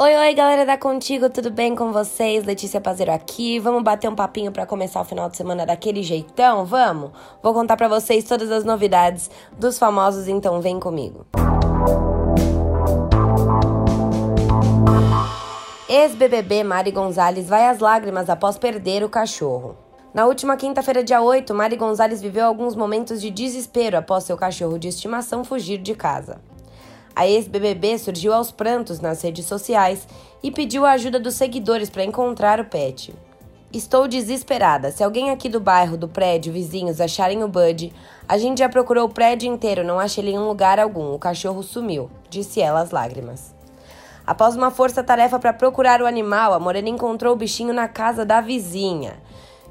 Oi, oi, galera da Contigo, tudo bem com vocês? Letícia Pazeiro aqui. Vamos bater um papinho para começar o final de semana daquele jeitão? Vamos? Vou contar para vocês todas as novidades dos famosos, então vem comigo. Ex-BBB Mari Gonzalez vai às lágrimas após perder o cachorro. Na última quinta-feira, dia 8, Mari Gonzalez viveu alguns momentos de desespero após seu cachorro de estimação fugir de casa. A ex-BBB surgiu aos prantos nas redes sociais e pediu a ajuda dos seguidores para encontrar o pet. Estou desesperada. Se alguém aqui do bairro, do prédio, vizinhos acharem o Bud, a gente já procurou o prédio inteiro, não achei ele em lugar algum. O cachorro sumiu, disse ela às lágrimas. Após uma força-tarefa para procurar o animal, a Morena encontrou o bichinho na casa da vizinha.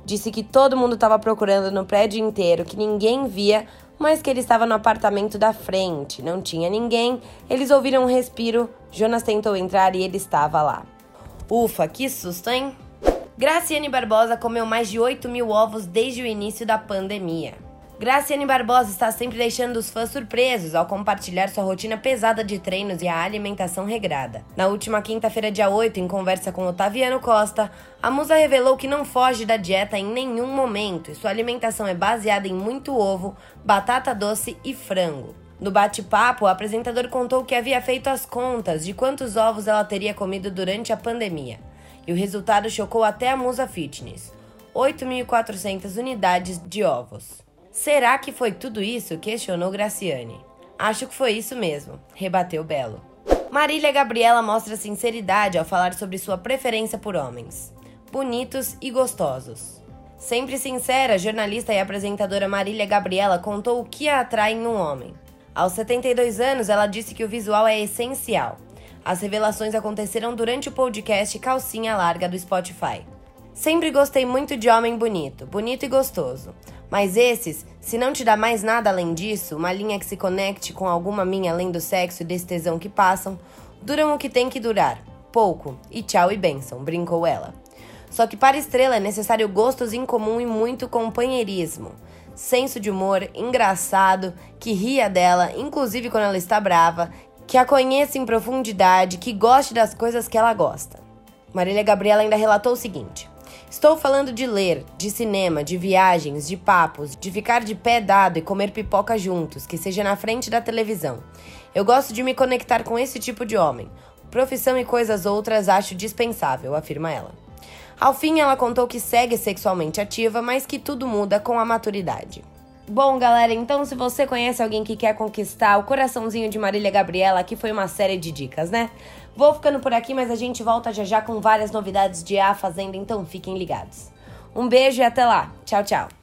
Disse que todo mundo estava procurando no prédio inteiro, que ninguém via, mas que ele estava no apartamento da frente. Não tinha ninguém. Eles ouviram um respiro. Jonas tentou entrar e ele estava lá. Ufa, que susto, hein? Graciane Barbosa comeu mais de 8 mil ovos desde o início da pandemia. Graciane Barbosa está sempre deixando os fãs surpresos ao compartilhar sua rotina pesada de treinos e a alimentação regrada. Na última quinta-feira, dia 8, em conversa com Otaviano Costa, a musa revelou que não foge da dieta em nenhum momento e sua alimentação é baseada em muito ovo, batata doce e frango. No bate-papo, o apresentador contou que havia feito as contas de quantos ovos ela teria comido durante a pandemia. E o resultado chocou até a musa fitness: 8.400 unidades de ovos. Será que foi tudo isso? questionou Graciane. Acho que foi isso mesmo, rebateu Belo. Marília Gabriela mostra sinceridade ao falar sobre sua preferência por homens, bonitos e gostosos. Sempre sincera, jornalista e apresentadora Marília Gabriela contou o que a atrai em um homem. Aos 72 anos, ela disse que o visual é essencial. As revelações aconteceram durante o podcast Calcinha Larga do Spotify. Sempre gostei muito de homem bonito, bonito e gostoso. Mas esses, se não te dá mais nada além disso, uma linha que se conecte com alguma minha além do sexo e desse tesão que passam, duram o que tem que durar. Pouco. E tchau e benção, brincou ela. Só que para estrela é necessário gostos em comum e muito companheirismo. Senso de humor, engraçado, que ria dela, inclusive quando ela está brava, que a conheça em profundidade, que goste das coisas que ela gosta. Marília Gabriela ainda relatou o seguinte: Estou falando de ler, de cinema, de viagens, de papos, de ficar de pé dado e comer pipoca juntos, que seja na frente da televisão. Eu gosto de me conectar com esse tipo de homem. Profissão e coisas outras acho dispensável, afirma ela. Ao fim, ela contou que segue sexualmente ativa, mas que tudo muda com a maturidade. Bom, galera, então se você conhece alguém que quer conquistar o coraçãozinho de Marília Gabriela, aqui foi uma série de dicas, né? Vou ficando por aqui, mas a gente volta já já com várias novidades de A Fazenda, então fiquem ligados. Um beijo e até lá. Tchau, tchau.